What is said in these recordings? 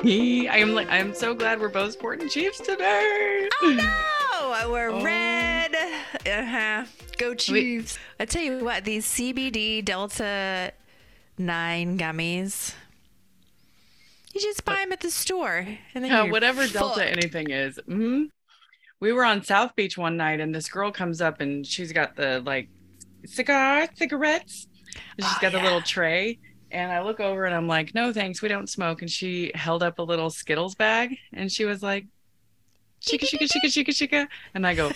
I'm like I'm so glad we're both sporting Chiefs today. Oh no, we're Oh. red. Uh-huh. Go Chiefs. I tell you what, these CBD Delta 9 gummies. You just buy them at the store and then Yeah, you're whatever Delta anything is. hmm We were on South Beach one night, and this girl comes up, and she's got the like cigar cigarettes. She's Oh, got the little tray, and I look over, and I'm like, "No, thanks, we don't smoke." And she held up a little Skittles bag, and she was like, "Shika shika shika shika shika," and I go,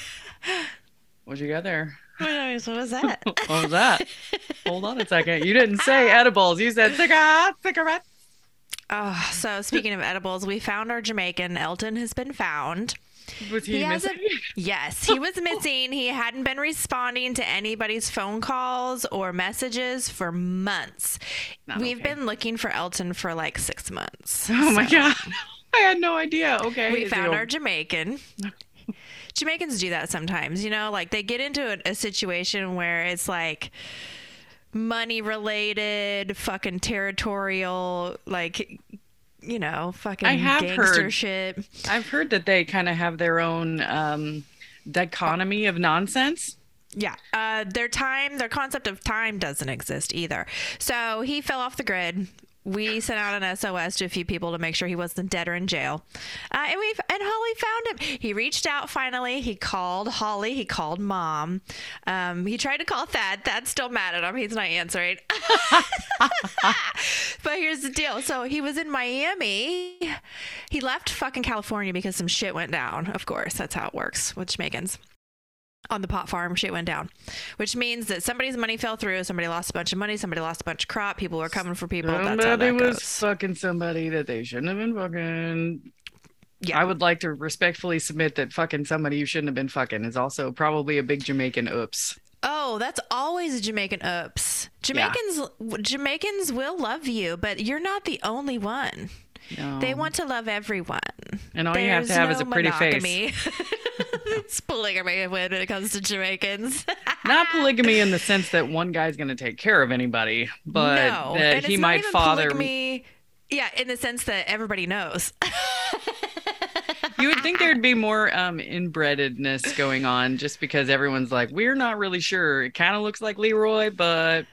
"What you got there?" What was that? What was that? Hold on a second. You didn't say ah. edibles. You said cigar cigarettes. Oh, so speaking of edibles, we found our Jamaican. Elton has been found. Was he, He missing? Yes, he was missing. He hadn't been responding to anybody's phone calls or messages for months. Not We've okay. been looking for Elton for like six months. Oh my god. I had no idea. Okay. We is found our Jamaican. Jamaicans do that sometimes, you know, like they get into a, a situation where it's like money related, fucking territorial, like, you know, fucking I have gangster heard- shit. I've heard that they kind of have their own um dichotomy of nonsense. Yeah. Uh, their time, their concept of time doesn't exist either. So he fell off the grid. We sent out an SOS to a few people to make sure he wasn't dead or in jail. Uh, and we and Holly found him. He reached out finally. He called Holly. He called mom. Um, he tried to call Thad. Thad's still mad at him. He's not answering. but here's the deal. So he was in Miami. He left fucking California because some shit went down. Of course, that's how it works with Jamaicans on the pot farm shit went down. Which means that somebody's money fell through somebody lost a bunch of money somebody lost a bunch of crop people were coming for people Somebody that was goes. fucking somebody that they shouldn't have been fucking. yeah. I would like to respectfully submit that fucking somebody you shouldn't have been fucking is also probably a big Jamaican oops. oh that's always a jamaican oops. Jamaicans jamaicans will love you but you're not the only one No. they want to love everyone and all you have to There's have is a no pretty face. monogamy. it's polygamy when it comes to jamaicans Not polygamy in the sense that one guy's going to take care of anybody, but no that he might father. polygamy yeah in the sense that everybody knows You would think there'd be more um inbrededness going on just because everyone's like, we're not really sure. It kind of looks like Leroy, but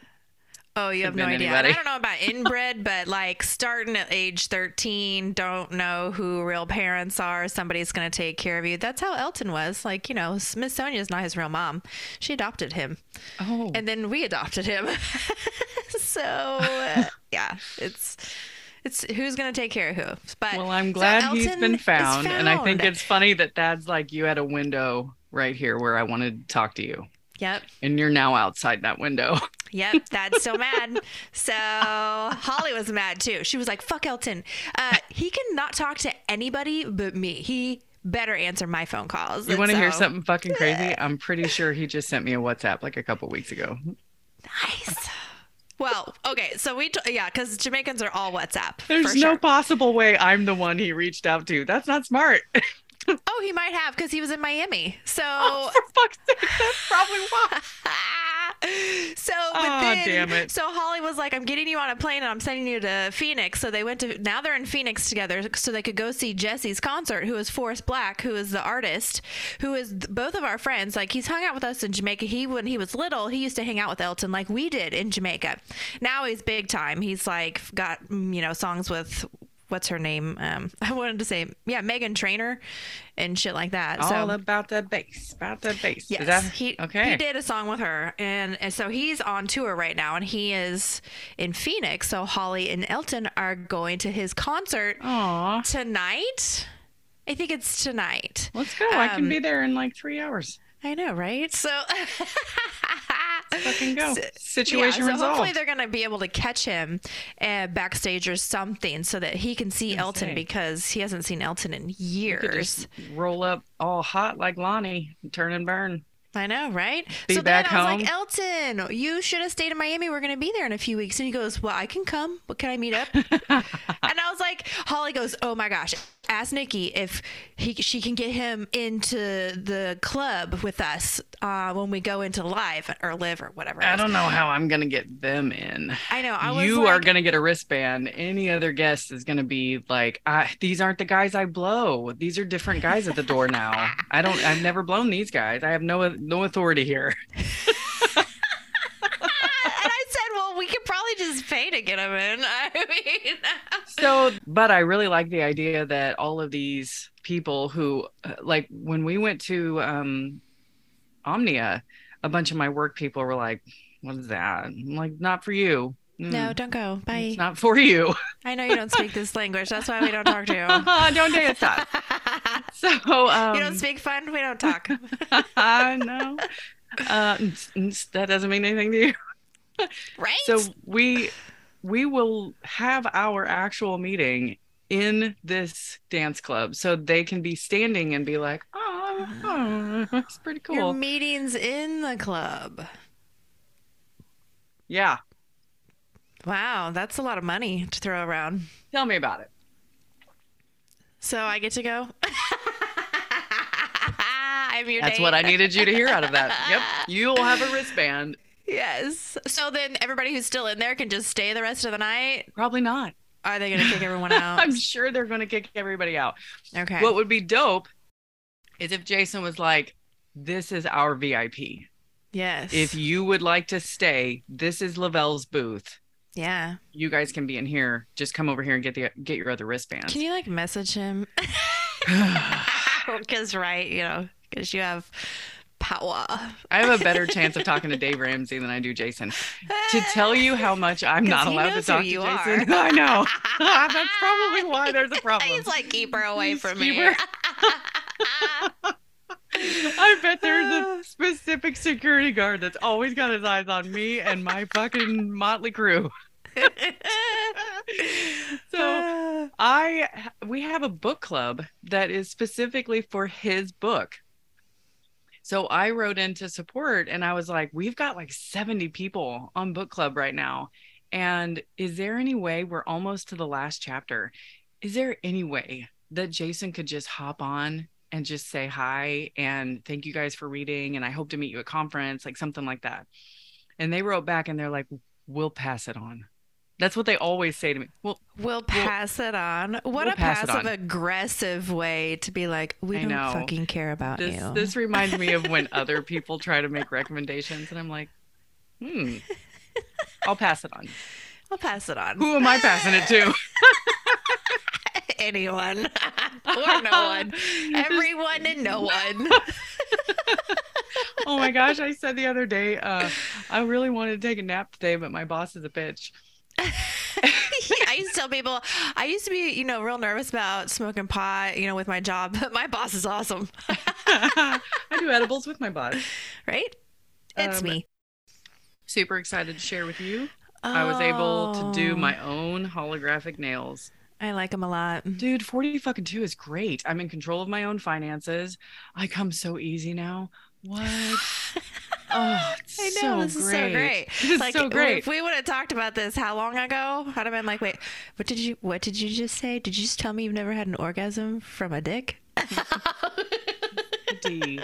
Oh, you have no idea. I don't know about inbred, but like starting at age 13, don't know who real parents are. Somebody's going to take care of you. That's how Elton was. Like, you know, Miss Sonia's not his real mom. She adopted him. oh, And then we adopted him. so, uh, yeah, it's. It's who's gonna take care of who, but well, I'm so glad he's Elton been is found, and I think it's funny that Dad's like, you had a window right here where I wanted to talk to you, Yep, and you're now outside that window. Yep, Dad's so mad. So Holly was mad too. She was like, "Fuck Elton. Uh, he cannot talk to anybody but me. He better answer my phone calls." You want to hear something fucking crazy? I'm pretty sure he just sent me a WhatsApp like a couple weeks ago. Nice. Well, okay, so we t- yeah, because Jamaicans are all WhatsApp. There's no sure. possible way I'm the one he reached out to. That's not smart. Oh, he might have because he was in Miami. So. oh, for fuck's sake, that's probably why. so Aw, then, damn it. so Holly was like, "I'm getting you on a plane and I'm sending you to Phoenix." So they went to now they're in Phoenix together, so they could go see Jesse's concert. Who is Forrest Black, who is the artist, who is both of our friends. Like he's hung out with us in Jamaica. He when he was little, he used to hang out with Elton like we did in Jamaica. Now he's big time. He's like got mm, you know songs with. What's her name? Um, I wanted to say, yeah, Meghan Trainor, and shit like that. so All about the bass, about the bass. Yes, that he okay? he did a song with her, and, and so he's on tour right now, and he is in Phoenix. So Holly and Elton are going to his concert Aw, tonight. I think it's tonight. let's go. I can Um, be there in like three hours. I know, right? So Fucking go. Situation yeah, so resolved. hopefully they're gonna be able to catch him uh, backstage or something, so that he can see Elton because he hasn't seen Elton in years. roll up all hot like Lonnie, turn and burn. I know, right? Be so then I was home. like, Elton, you should have stayed in Miami. We're going to be there in a few weeks. And he goes, Well, I can come. But can I meet up? and I was like, Holly goes, Oh my gosh, ask Nikki if he she can get him into the club with us uh, when we go into live or live or whatever. I don't know how I'm gonna get them in. I know. I was you are gonna get a wristband. Any other guest is gonna be like, I, "These aren't the guys I blow. These are different guys at the door now. I don't. I've never blown these guys. I have no no authority here." and I said, Well, we could probably just pay to get him in. I mean, So, but I really like the idea that all of these people who, uh, like, when we went to um, Omnia, a bunch of my work people were like, "What is that?" I'm like, "Not for you. Mm, no, don't go. Bye. it's not for you. I know you don't speak this language. That's why we don't talk to you. don't dance that." So, um, you don't speak fun. We don't talk. I know. Uh, that doesn't mean anything to you. Right? So we we will have our actual meeting in this dance club, so they can be standing and be like, "Oh, oh that's pretty Your cool." meetings in the club. Yeah, Wow, that's a lot of money to throw around. tell me about it. So I get to go. I'm your That's date. what I needed you to hear out of that. Yep, you'll have a wristband. Yes. So then everybody who's still in there can just stay the rest of the night. Probably not. Are they going to kick everyone out? I'm sure they're going to kick everybody out. okay. What would be dope is if Jason was like, "This is our VIP. yes. If you would like to stay, this is Lavelle's booth. Yeah. You guys can be in here. Just come over here and get the get your other wristbands." Can you like message him? Because right, you know, because you have power. I have a better chance of talking to Dave Ramsey than I do Jason. To tell you how much I'm not allowed to talk to Jason. are. I know. That's probably why there's a problem. He's like, keep her away He's from me. I bet there's a specific security guard that's always got his eyes on me and my fucking motley crew. So I we have a book club that is specifically for his book. So I wrote in to support and I was like, we've got like 70 people on book club right now. And is there any way we're almost to the last chapter? Is there any way that Jason could just hop on and just say hi and thank you guys for reading and I hope to meet you at conference, like something like that. And they wrote back and they're like, we'll pass it on. That's what they always say to me. Well, We'll pass it on. What we'll a pass passive aggressive way to be like, we I don't know. fucking care about this you. this reminds me of when other people try to make recommendations and I'm like, hmm, I'll pass it on. I'll pass it on. Who am I passing it to? Anyone or no one. Everyone and no one. oh my gosh, I said the other day, uh, I really wanted to take a nap today, but my boss is a bitch. I used to tell people I used to be, you know, real nervous about smoking pot, you know, with my job, but my boss is awesome. I do edibles with my boss. right? It's Um, me. Super excited to share with you. I was able to do Oh, my own holographic nails. I like them a lot. Dude, 40 fucking 2 is great. I'm in control of my own finances. I come so easy now. What? Oh, it's I know so this is so great. It's like so great. if we would have talked about this how long ago, I'd have been like, "Wait, what did you what did you just say? Did you just tell me you've never had an orgasm from a dick?" D.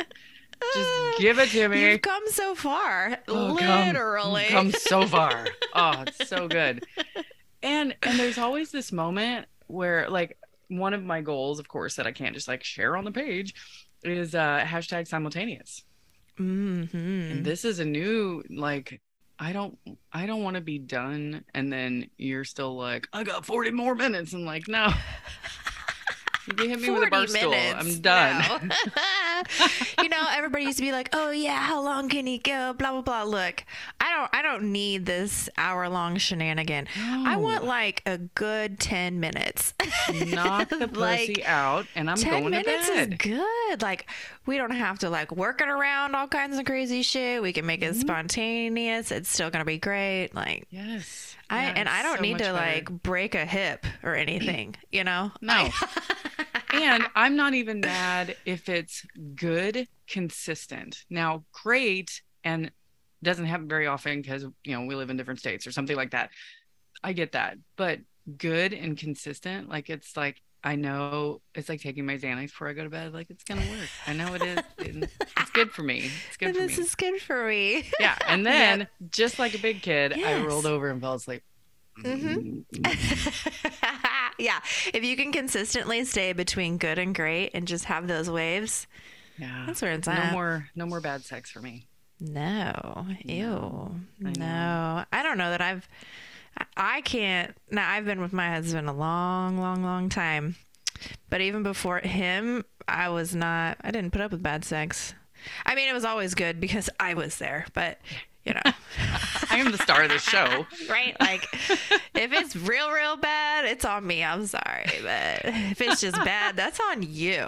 Just give it to me. You've come so far, Oh, come- literally. come so far. Oh, it's so good. And and there's always this moment where like one of my goals, of course, that I can't just like share on the page is uh hashtag simultaneous. Hmm And this is a new like I don't I don't want to be done and then you're still like, I got 40 more minutes and like, no. You hit me with a bar stool. I'm done. no. you know, everybody used to be like, "Oh yeah, how long can he go?" Blah blah blah. Look, I don't, I don't need this hour long shenanigan. I want like a good ten minutes. knock the Like, pussy out and I'm 10 going to minutes is good. Like we don't have to like work it around all kinds of crazy shit. We can make Mm-hmm. it spontaneous. It's still gonna be great. Like Yes. I Yeah, and I don't so need to better. like break a hip or anything. You know. No. And I'm not even mad if it's good, consistent. Now, great and doesn't happen very often because you know we live in different states or something like that. I get that, but good and consistent, like it's like I know it's like taking my Xanax before I go to bed. Like it's gonna work. I know it is. it's good for me. It's good this is good for me. Yeah, and then just like a big kid, I rolled over and fell asleep. Mhm. yeah. If you can consistently stay between good and great and just have those waves, Yeah. that's where it's No at. more, no more bad sex for me. No. Ew. No, I no. I don't know that I've I- I can't now I've been with my husband a long, long, long time. But even before him, I was not I didn't put up with bad sex. I mean, it was always good because I was there, but you know, I am the star of the show. right? Like if it's real real bad, it's on me. I'm sorry, but if it's just bad, that's on you.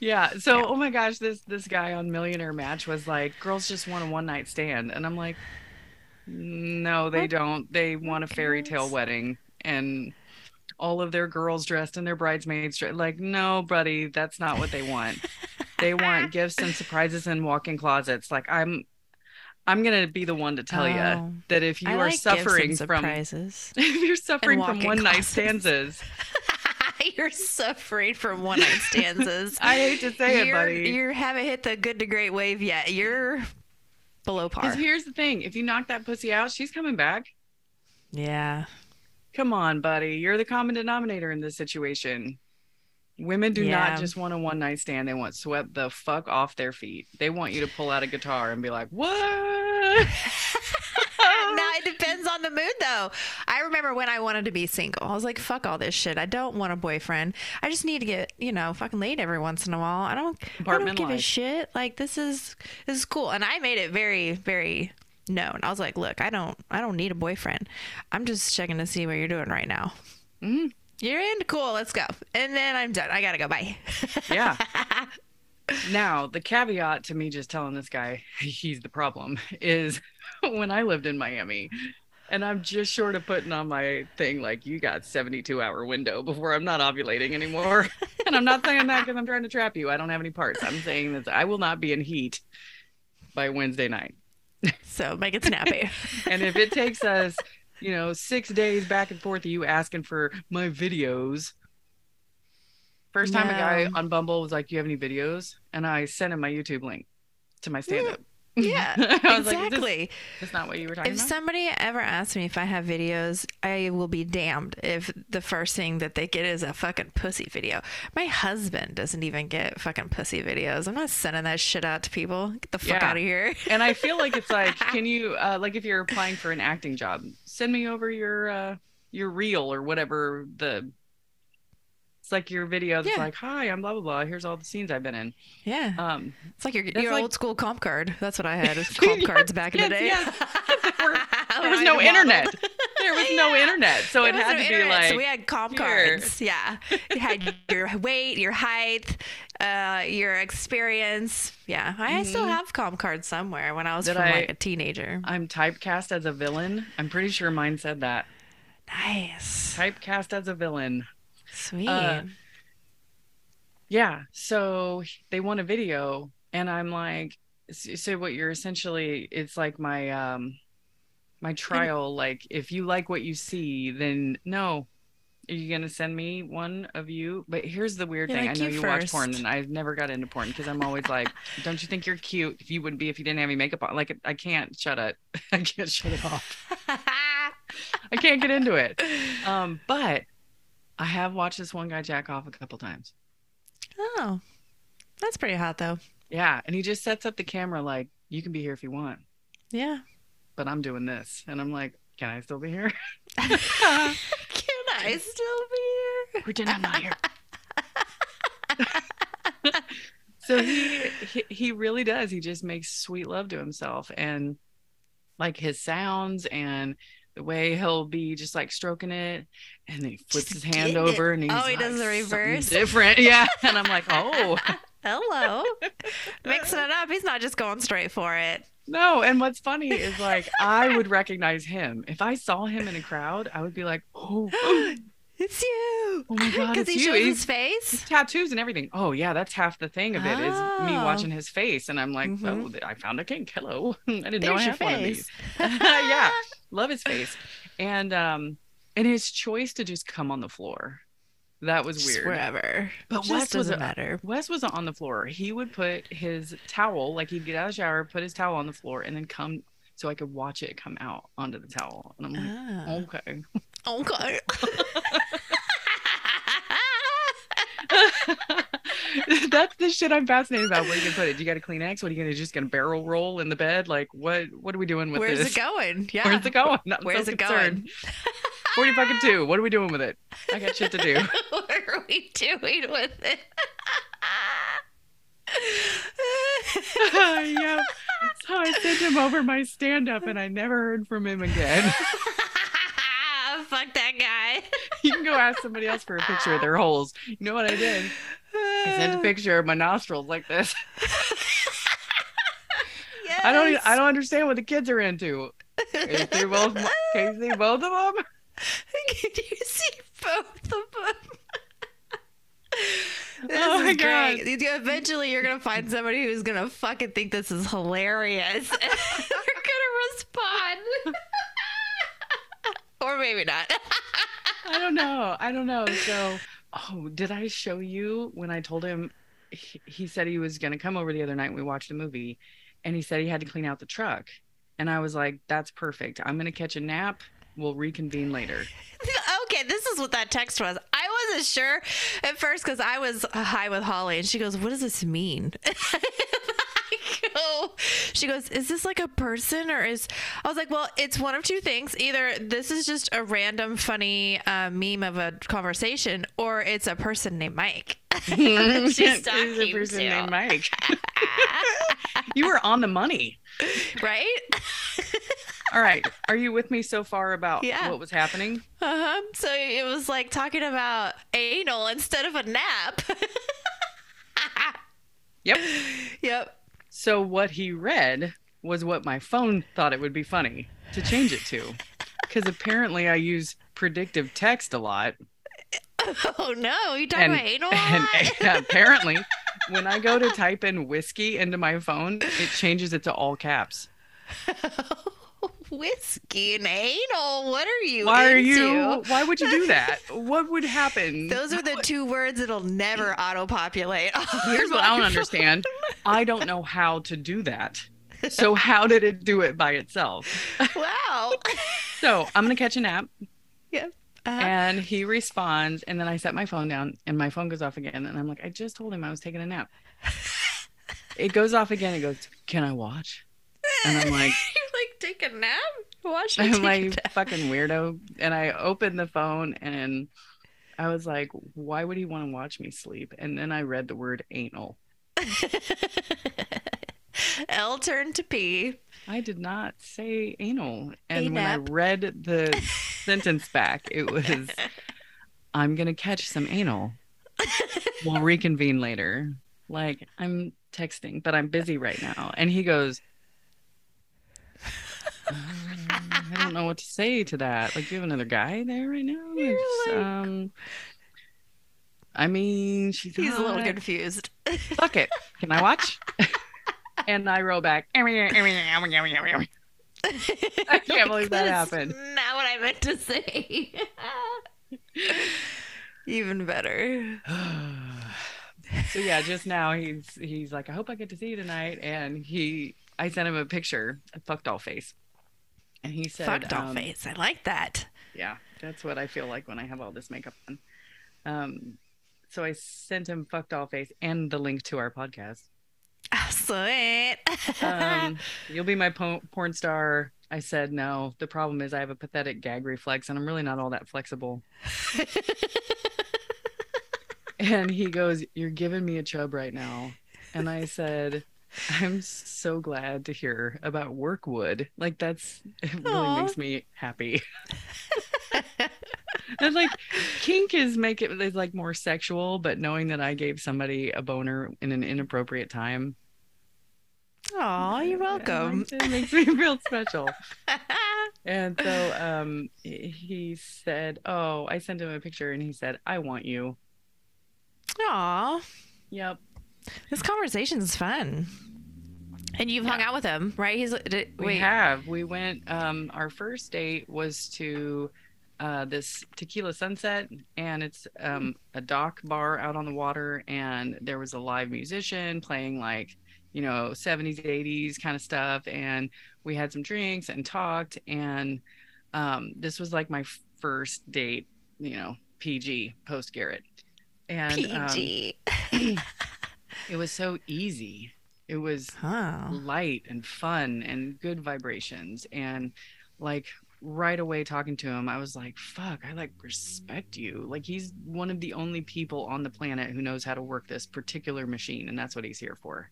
Yeah. So, Yeah. oh my gosh, this this guy on Millionaire Match was like, girls just want a one night stand, and I'm like, no, they What? don't. They want a fairy tale wedding, and all of their girls dressed in their bridesmaids. Like, no, buddy, that's not what they want. they want gifts and surprises and walk-in closets. Like, I'm. I'm gonna be the one to tell you Oh. that if you I are like suffering from surprises. if you're suffering from one night closets. stanzas, You're suffering from one night stanzas. I hate to say it, You're- buddy. You haven't hit the good to great wave yet. You're below par. Because here's the thing: if you knock that pussy out, she's coming back. Yeah. Come on, buddy. You're the common denominator in this situation. Women do Yeah. not just want a one night stand. They want swept the fuck off their feet. They want you to pull out a guitar and be like, what? now it depends on the mood though. I remember when I wanted to be single. I was like, fuck all this shit. I don't want a boyfriend. I just need to get, you know, fucking laid every once in a while. I don't I don't give a shit. Like this is this is cool. And I made it very, very known. I was like, look, I don't I don't need a boyfriend. I'm just checking to see what you're doing right now. Mhm. You're in? Cool, let's go. And then I'm done. I gotta go. Bye. Yeah. now, the caveat to me just telling this guy he's the problem is when I lived in Miami and I'm just short of putting on my thing like, you got 72 hour window before I'm not ovulating anymore. and I'm not saying that because I'm trying to trap you. I don't have any parts. I'm saying that I will not be in heat by Wednesday night. So make it snappy. And if it takes us, you know, six days back and forth of you asking for my videos. First time a guy No. on Bumble was like, Do you have any videos? And I sent him my YouTube link to my stand up. Yeah. Was like, exactly. That's not what you were talking If about. If somebody ever asks me if I have videos, I will be damned if the first thing that they get is a fucking pussy video. My husband doesn't even get fucking pussy videos. I'm not sending that shit out to people. Get the fuck Yeah. out of here. and I feel like it's like, can you uh like if you're applying for an acting job, send me over your uh your reel or whatever the it's like your video that's Yeah. like, Hi, I'm blah blah blah. Here's all the scenes I've been in. Yeah. Um It's like your, your like- old school comp card. That's what I had. Comp cards back in the day. yes, There, were- there When was no internet. There was no internet. So There it had no to be like so we had comp here. cards. Yeah, you had your weight, your height, uh, your experience. Yeah, I still Mhm. have comp cards somewhere when I was Did from I- like a teenager. I'm typecast as a villain. I'm pretty sure mine said that. Nice, Typecast as a villain. Sweet. uh, Yeah. So they want a video, and I'm like, so what you're essentially, it's like my um my trial. Like, if you like what you see, then no. Are you gonna send me one of you? But here's the weird Yeah, thing. like I know you you watch porn, and I've never got into porn because I'm always like, "Don't you think you're cute? If you wouldn't be if you didn't have any makeup on." Like, I can't shut it. I can't shut it off. I can't get into it. Um, but I have watched this one guy jack off a couple times. oh, that's pretty hot though. Yeah, and he just sets up the camera like, "You can be here if you want, Yeah. but I'm doing this," and I'm like, "Can I still be here?" Can I still be here? Pretend I'm not here. so he, he he really does. He just makes sweet love to himself, and like his sounds and the way he'll be just like stroking it, and then he flips Just his hand it. over, and he's Oh, he like, does the reverse?" different, yeah. And I'm like, oh. Hello, mixing it up. He's not just going straight for it. No, and what's funny is like I would recognize him. If I saw him in a crowd, I would be like, "Oh, oh. It's you. Oh my god, Because he you. shows his face. his tattoos and everything. Oh yeah, that's half the thing of it is me Oh. watching his face, and I'm like, Mhm. oh, I found a kink. Hello, I didn't know I There's had one of these. yeah, love his face, and um, and his choice to just come on the floor, that was Just weird. Wherever. But Just Wes was doesn't a- matter. Wes wasn't on the floor. He would put his towel, like he'd get out of the shower, put his towel on the floor, and then come so I could watch it come out onto the towel. And I'm like, Ah. okay. Okay. That's the shit I'm fascinated about. Where you can put it? Do you got a Kleenex? What are you gonna just gonna barrel roll in the bed? Like what? What are we doing with Where's this? Where's it going? Yeah. Where's it going? I'm so Where's it concerned. going? Forty fucking two. What are we doing with it? I got shit to do. what are we doing with it? yeah. So I sent him over my stand up, and I never heard from him again. Fuck that guy. you can go ask somebody else for a picture of their holes. You know what I did? I sent a picture of my nostrils like this. I don't. I don't understand what the kids are into. Can you see both? Can you see both of them? Can you see both of them? This Oh my is God. great. You- Eventually, you're gonna find somebody who's gonna fucking think this is hilarious. They're gonna respond, or maybe not. I don't know. I don't know. So, oh, did I show you when I told him? He, he said he was going to come over the other night. and We watched a movie, and he said he had to clean out the truck. And I was like, "That's perfect. I'm going to catch a nap. We'll reconvene later." okay, this is what that text was. I wasn't sure at first because I was high with Holly, and she goes, "What does this mean?" Go, she goes, "Is this like a person or is?" I was like, "Well, it's one of two things. Either this is just a random funny uh, meme of a conversation, or it's a person named Mike." She's a person named Mike. you were on the money. right? All right. Are you with me so far about Yeah. what was happening? Uh-huh. So it was like talking about anal instead of a nap. Yep. yep. So what he read was what my phone thought it would be funny to change it to. Because apparently I use predictive text a lot. Oh no, you talking And, about oh anal? a and eh, apparently, when I go to type in whiskey into my phone, it changes it to all caps. Whiskey and anal. What are you? Why are into? you? Why would you do that? What would happen? Those are the two words that'll never auto-populate. Here's what I don't understand. I don't know how to do that. So how did it do it by itself? wow. So I'm gonna catch a nap. yep. Uh-huh. And he responds, and then I set my phone down, and my phone goes off again. And I'm like, I just told him I was taking a nap. it goes off again. It goes, Can I watch? And I'm like take a nap. Watch me I'm like fucking weirdo. And I opened the phone, and I was like, Why would he want to watch me sleep? And then I read the word anal. L turned to P. I did not say anal. And A when I read the sentence back, it was, I'm gonna catch some anal. We'll reconvene later. Like I'm texting, but I'm busy right now. And he goes, "Uh, I don't know what to say to that. Like, do you have another guy there right now? Like- um, I mean, she's He's a little confused. Fuck it. Can I watch? and I roll back. I can't believe that happened. Not what I meant to say. Even better. so yeah, just now he's he's like, I hope I get to see you tonight. And he, I sent him a picture, a fuck doll face, and he said, Fuck doll um, face. I like that. Yeah, that's what I feel like when I have all this makeup on. Um, so I sent him fuck doll face and the link to our podcast. Ah, Sweet. Um, you'll be my po- porn star. I said no. The problem is I have a pathetic gag reflex, and I'm really not all that flexible. And he goes, You're giving me a chub right now. And I said, I'm so glad to hear about Workwood. Like, that's, it really Aw. makes me happy. and like, kink is make it is like more sexual, but knowing that I gave somebody a boner in an inappropriate time, Oh, you're welcome. it makes me feel special. And so um he said, "Oh, I sent him a picture and he said, "I want you." Aw, Yep. This conversation is fun. And you've hung out with him, right? He's did, We have. We went um our first date was to uh this tequila sunset and it's um a dock bar out on the water and there was a live musician playing like you know 70s 80s kind of stuff and we had some drinks and talked and um this was like my first date you know PG post Garrett and um, PG. it was so easy. It was oh. light and fun and good vibrations. And like right away talking to him i was like fuck i like respect you. Like he's one of the only people on the planet who knows how to work this particular machine and that's what he's here for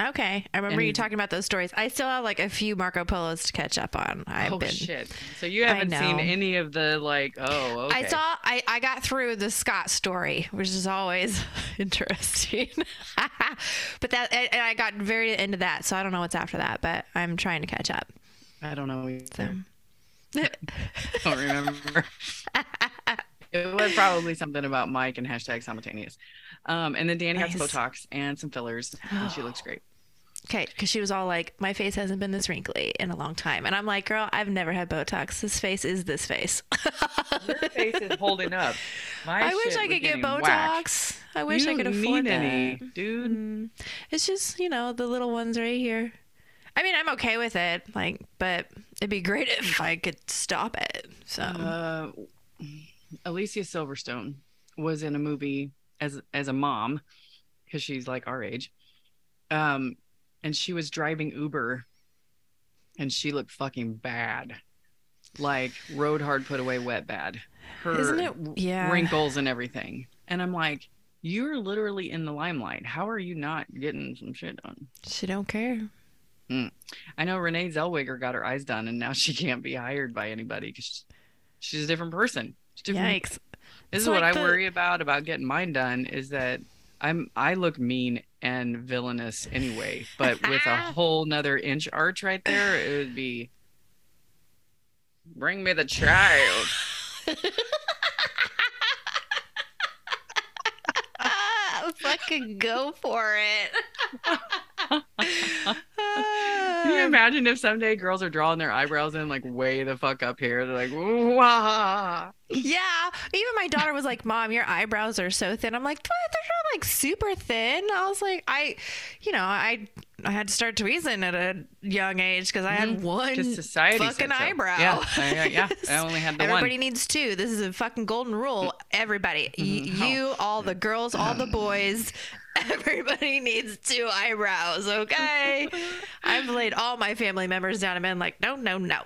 Okay, I remember And- you talking about those stories. I still have like a few Marco Polos to catch up on. I've oh been. shit so you haven't seen any of the like oh okay I saw. I I got through the Scott story, which is always interesting. but that and and I got very into that, so I don't know what's after that. But I'm trying to catch up. i don't know So. don't remember it was probably something about mike and hashtag simultaneous um and then danny Nice. got botox and some fillers and she looks great Okay, because she was all like, "My face hasn't been this wrinkly in a long time," and I'm like, "Girl, I've never had Botox. This face is this face." Your face is holding up. My I wish I could get Botox. whacked. I wish you I could don't afford need that. any, dude. Mm. It's just you know the little ones right here. I mean, I'm okay with it, like, but it'd be great if I could stop it. So Uh, Alicia Silverstone was in a movie as as a mom because she's like our age. Um, and she was driving Uber, and she looked fucking bad, like road hard, put away wet bad. Her isn't it? Yeah. wrinkles and everything, and I'm like. You're literally in the limelight. How are you not getting some shit done? She don't care. I know Renee Zellweger got her eyes done, and now she can't be hired by anybody because she's a different person. Different. Yikes. This It's is what like I the- worry about about getting mine done is that I'm I look mean and villainous anyway, but with a whole nother inch arch right there, it would be bring me the child. Fucking go for it. Can you imagine if someday girls are drawing their eyebrows in like way the fuck up here? They're like, wah. Yeah. Even my daughter was like, Mom, your eyebrows are so thin. I'm like, what? They're not like super thin. I was like, I, you know, I I had to start tweezing at a young age because I had mm-hmm. one Because society fucking so. eyebrow. Yeah, I, yeah. I only had the Everybody one. Everybody needs two. This is a fucking golden rule. Mm-hmm. Everybody, Y- mm-hmm. oh. you, all the girls, all the boys, everybody needs two eyebrows. Okay. I've laid all my family members down and been like, no, no, no.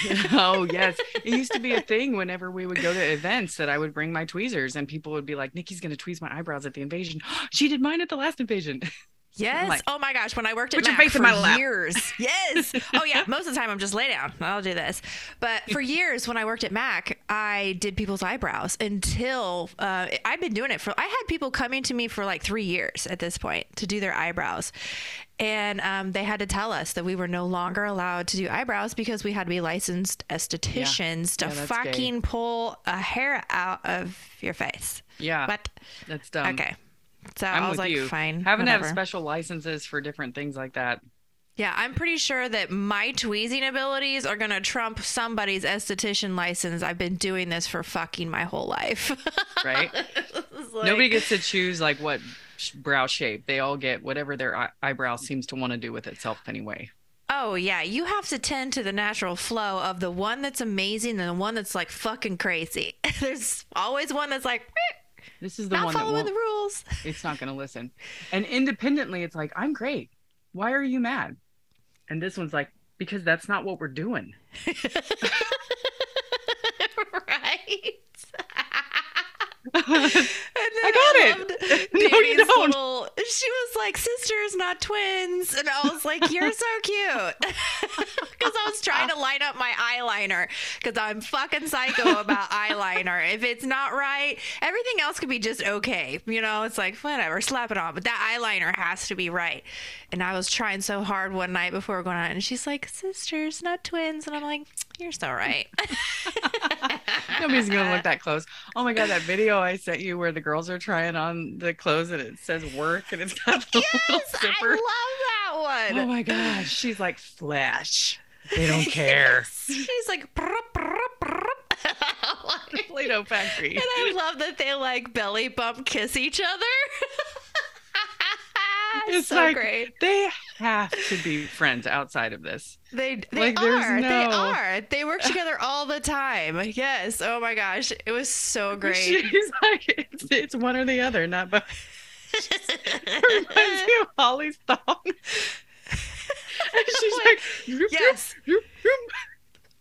oh yes, it used to be a thing whenever we would go to events that I would bring my tweezers and people would be like, "Nikki's gonna tweeze my eyebrows at the invasion." she did mine at the last invasion. Yes. like, oh my gosh, when I worked at "Put your Mac for my lap." years. Yes. Oh yeah. Most of the time I'm just lay down. I'll do this. But for years when I worked at Mac, I did people's eyebrows until uh, I'd been doing it for. I had people coming to me for like three years at this point to do their eyebrows. And um, they had to tell us that we were no longer allowed to do eyebrows because we had to be licensed estheticians Yeah, to gay. fucking pull a hair out of your face. yeah, But that's dumb. okay. So I'm I was like, you. fine. Having to have special licenses for different things like that. Yeah, I'm pretty sure that my tweezing abilities are gonna trump somebody's esthetician license. I've been doing this for fucking my whole life. Right? Like- Nobody gets to choose like what brow shape. They all get whatever their eye- eyebrow seems to want to do with itself anyway. Oh yeah, you have to tend to the natural flow of the one that's amazing and the one that's like fucking crazy. There's always one that's like "Eh, This is the not one that following won't. the rules. it's not going to listen. And independently, it's like, I'm great. Why are you mad? And this one's like, because that's not what we're doing. right. I got it. No, you don't. little. She was like sisters, not twins, and I was like, "You're so cute." Because I was trying to line up my eyeliner because I'm fucking psycho about eyeliner. If it's not right, everything else could be just okay. You know, it's like whatever, slap it on, but that eyeliner has to be right. And I was trying so hard one night before going out, and she's like, "Sisters, not twins," and I'm like, "You're so right." Nobody's gonna look that close. Oh my god, that video I sent you where the girls are trying on the clothes and it says work and it's got the little yes, I love that one. Oh my gosh, she's like flesh. They don't care. She's like, "Brr, brr, brr." Like- Play-Doh factory. and I love that they like belly bump kiss each other. It's so like great. they have to be friends outside of this. They they like, there's are. They are. They work together all the time. Yes. Oh my gosh, it was so great. She's like it's, it's one or the other, not both. Reminds me of Holly's thong. she's like, Yes. "Yoop, yoop."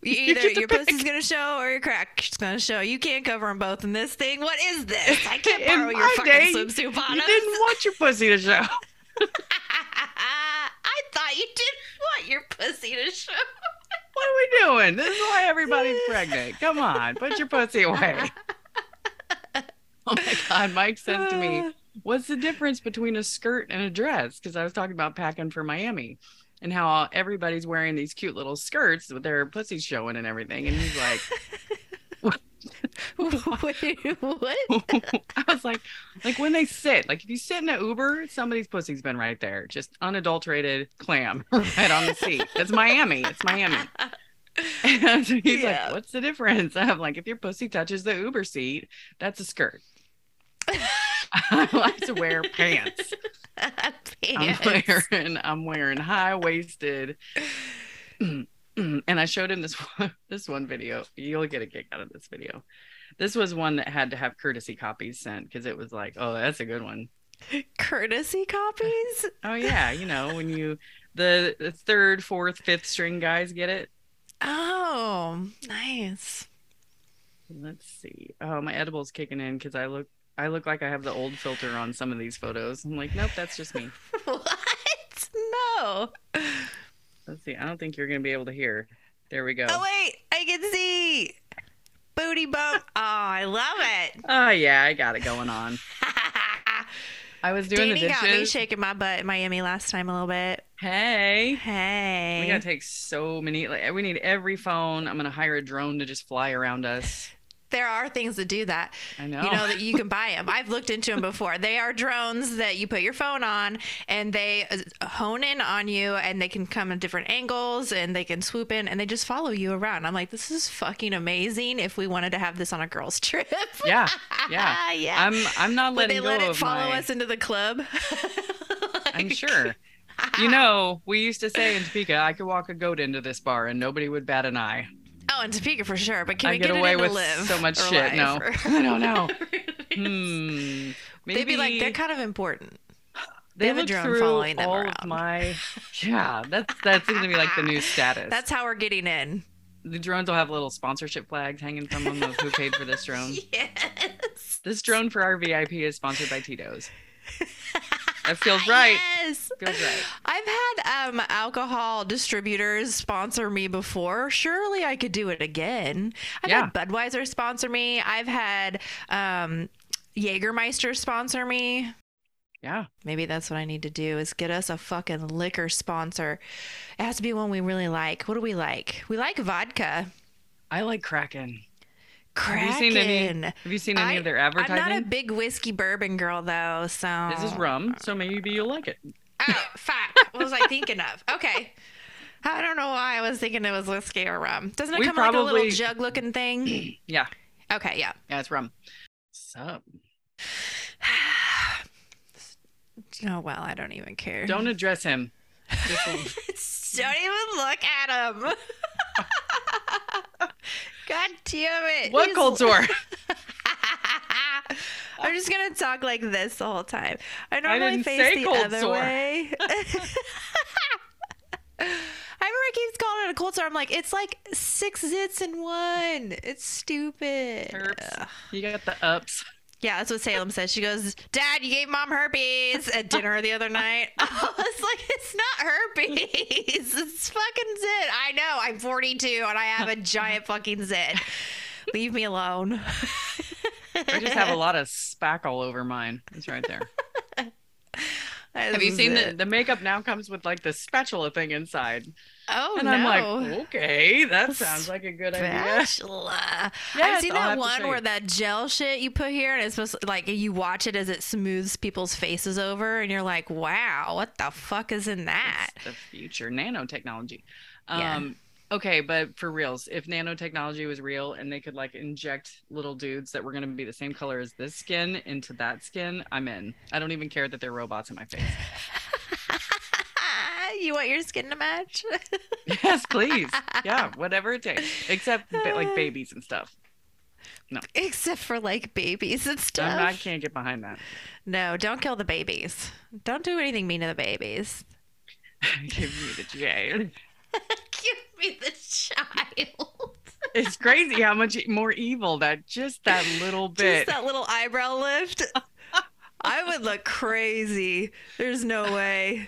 You You Either to your pick. pussy's gonna show or your crack's gonna show. You can't cover them both in this thing. What is this? I can't borrow your fucking day, swimsuit You didn't want your pussy to show. I thought you didn't want your pussy to show. What are we doing? This is why everybody's pregnant. Come on, put your pussy away. Oh my God, Mike said to me, What's the difference between a skirt and a dress? Because I was talking about packing for Miami and how everybody's wearing these cute little skirts with their pussies showing and everything. And he's like, Wait, what? I was like, like when they sit, like if you sit in an Uber, somebody's pussy's been right there, just unadulterated clam right on the seat. It's Miami. It's Miami. And he's Yeah. like, what's the difference? I'm like, if your pussy touches the Uber seat, that's a skirt. I like to wear pants. pants. I'm wearing I'm wearing high waisted. and I showed him this one, this one video. You'll get a kick out of this video. This was one that had to have courtesy copies sent because it was like, oh, that's a good one. Courtesy copies? Oh yeah, you know when you the, the third, fourth, fifth string guys get it. Oh, nice. Let's see. Oh, my edible's kicking in because I look I look like I have the old filter on some of these photos. I'm like, nope, that's just me. What? No. Let's see. I don't think you're gonna be able to hear. There we go. Oh wait, I can see. Booty bump. Oh, I love it. Oh yeah, I got it going on. I was doing Danny the got me shaking my butt in Miami last time a little bit. hey. Hey. We gotta take so many. Like, we need every phone. I'm gonna hire a drone to just fly around us. There are things that do that. I know. You know that you can buy them. I've looked into them before. They are drones that you put your phone on and they uh, hone in on you and they can come at different angles and they can swoop in and they just follow you around. I'm like, this is fucking amazing if we wanted to have this on a girls' trip. yeah, yeah. yeah. I'm I'm not Would letting they go let it follow my. us into the club? I'm sure. You know, we used to say in Topeka, I could walk a goat into this bar and nobody would bat an eye. Oh, and Topeka for sure. But can I we get get, away it into with live so much shit. live No, or- I don't know. Hmm. Maybe They'd be like, they're kind of important. they have a drone through following them all around. my. Yeah, that's that's going to be like the new status. That's how we're getting in. the drones will have little sponsorship flags hanging from them of who paid for this drone. Yes. This drone for our VIP is sponsored by Tito's. That feels right. Yes. Feels right. I've had um, alcohol distributors sponsor me before. Surely I could do it again. I've Yeah. had Budweiser sponsor me. I've had um, Jägermeister sponsor me. Yeah. Maybe that's what I need to do is get us a fucking liquor sponsor. It has to be one we really like. What do we like? We like vodka. I like Kraken. Kraken. Have you seen any? Have you seen any I- of their advertising? I'm advertising? not a big whiskey bourbon girl though, so This is rum, so maybe you'll like it. Oh, fuck. What was I thinking of? Okay. I don't know why I was thinking it was whiskey or rum. Doesn't it We come in like a little jug looking thing? Yeah. Okay, yeah. Yeah, it's rum. Sup? Oh well, I don't even care. Don't address him. Don't even look at him. God damn it. what He's- cold sore? I'm just gonna talk like this the whole time. I I normally didn't face the other sore. way. I remember keeps calling it a cold sore. I'm like, it's like six zits in one. It's stupid. Herps. You got the ups. Yeah, that's what Salem says. She goes, Dad, you gave mom herpes at dinner the other night. I was like, it's not herpes. It's fucking zit. I know. I'm 42 and I have a giant fucking zit. Leave me alone. I just have a lot of spackle over mine. It's right there. Have you seen the, the makeup now comes with like the spatula thing inside? Oh and no! I'm like, okay, that sounds like a good idea. Spatula. Yes, I've seen I'll that one where that gel shit you put here, and it's supposed to, like you watch it as it smooths people's faces over, and you're like, wow, what the fuck is in that? It's the future nanotechnology. Yeah. Um, okay, but for reals, if nanotechnology was real and they could like inject little dudes that were going to be the same color as this skin into that skin, I'm in. I don't even care that they're robots in my face. you want your skin to match? yes, please. Yeah, whatever it takes, except like babies and stuff. No. Except for like babies and stuff. I'm, I can't get behind that. No, don't kill the babies. Don't do anything mean to the babies. Give me the J. Give me the child. It's crazy how much more evil that just that little bit. Just that little eyebrow lift. I would look crazy. There's no way.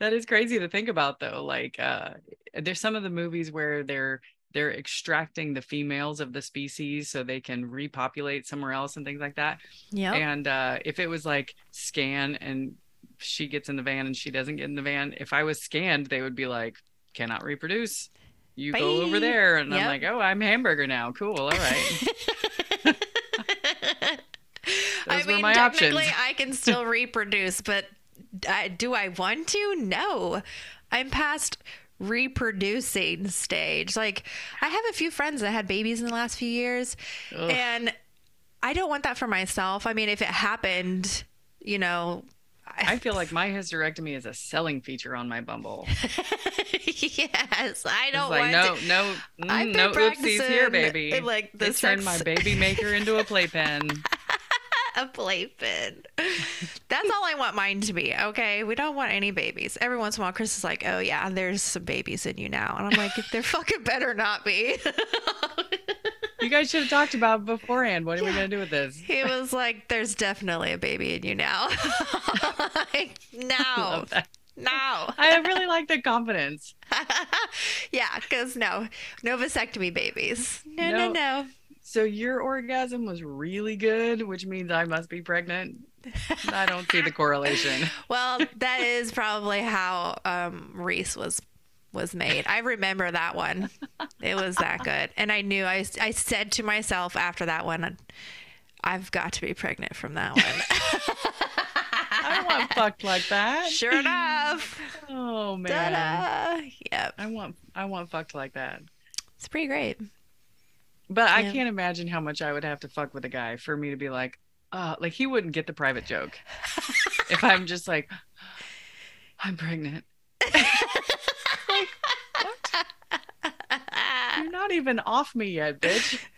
That is crazy to think about though. Like uh there's some of the movies where they're they're extracting the females of the species so they can repopulate somewhere else and things like that. yeah And uh if it was like scan and she gets in the van and she doesn't get in the van, if I was scanned, they would be like, cannot reproduce. You go over there. And Yep. I'm like, oh, I'm hamburger now. Cool. All right. I Those were mean, my technically, options. I can still reproduce, but uh, do I want to? No. I'm past reproducing stage. Like, I have a few friends that had babies in the last few years, Ugh. and I don't want that for myself. I mean, if it happened, you know. I feel like my hysterectomy is a selling feature on my Bumble. yes, I don't like, want no, to. no, I've mm, no oopsies here, baby. like, the they turned my baby maker into a playpen. a playpen. That's all I want mine to be. Okay, we don't want any babies. Every once in a while, Chris is like, "Oh yeah, there's some babies in you now," and I'm like, "There fucking better not be." You guys should have talked about beforehand. What are we gonna do with this? he was like, "There's definitely a baby in you now." like, no, no. I really like the confidence. yeah, because no, no vasectomy babies. No, no, No. no. So your orgasm was really good, which means I must be pregnant. I don't see the correlation. Well, that is probably how um, Reese was was made. I remember that one. It was that good, and I knew. I I said to myself after that one, I've got to be pregnant from that one. I want fucked like that. sure enough. Oh man. Ta-da. Yep, I want I want fucked like that. it's pretty great. But I Yeah. can't imagine how much I would have to fuck with a guy for me to be like, uh, like he wouldn't get the private joke. if I'm just like, I'm pregnant. like, what? You're not even off me yet, bitch.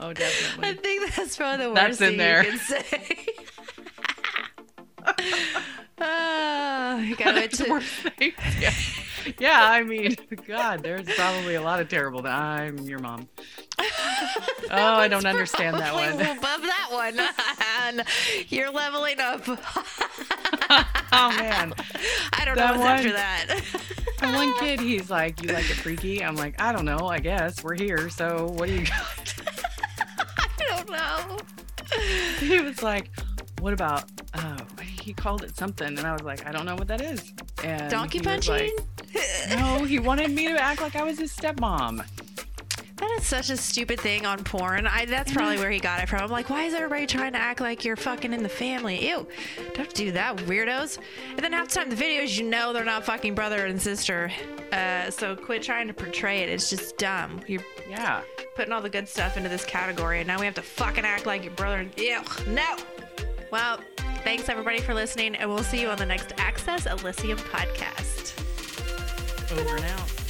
Oh, definitely. I think that's probably the worst That's in thing there. you can say. Ah, you gotta wait to-. Yeah. I mean, God, there's probably a lot of terrible. I'm your mom. Oh, I don't understand that one. Above that one, and you're leveling up. Oh man, I don't That know what's after one- that. one kid, he's like, "You like it freaky?" I'm like, "I don't know. I guess we're here. So what do you got?" I don't know. He was like, "What about?" Oh, he called it something, and I was like, "I don't know what that is." And Donkey punching? like, no, he wanted me to act like I was his stepmom. that is such a stupid thing on porn. I that's probably where he got it from. I'm like, why is everybody trying to act like you're fucking in the family? Ew. Don't do that, weirdos. And then half the time the videos, you know they're not fucking brother and sister. Uh, so quit trying to portray it. It's just dumb. You're Yeah. putting all the good stuff into this category, and now we have to fucking act like your brother. and Ew, no. Well, thanks everybody for listening, and we'll see you on the next Access Elysium podcast over and out.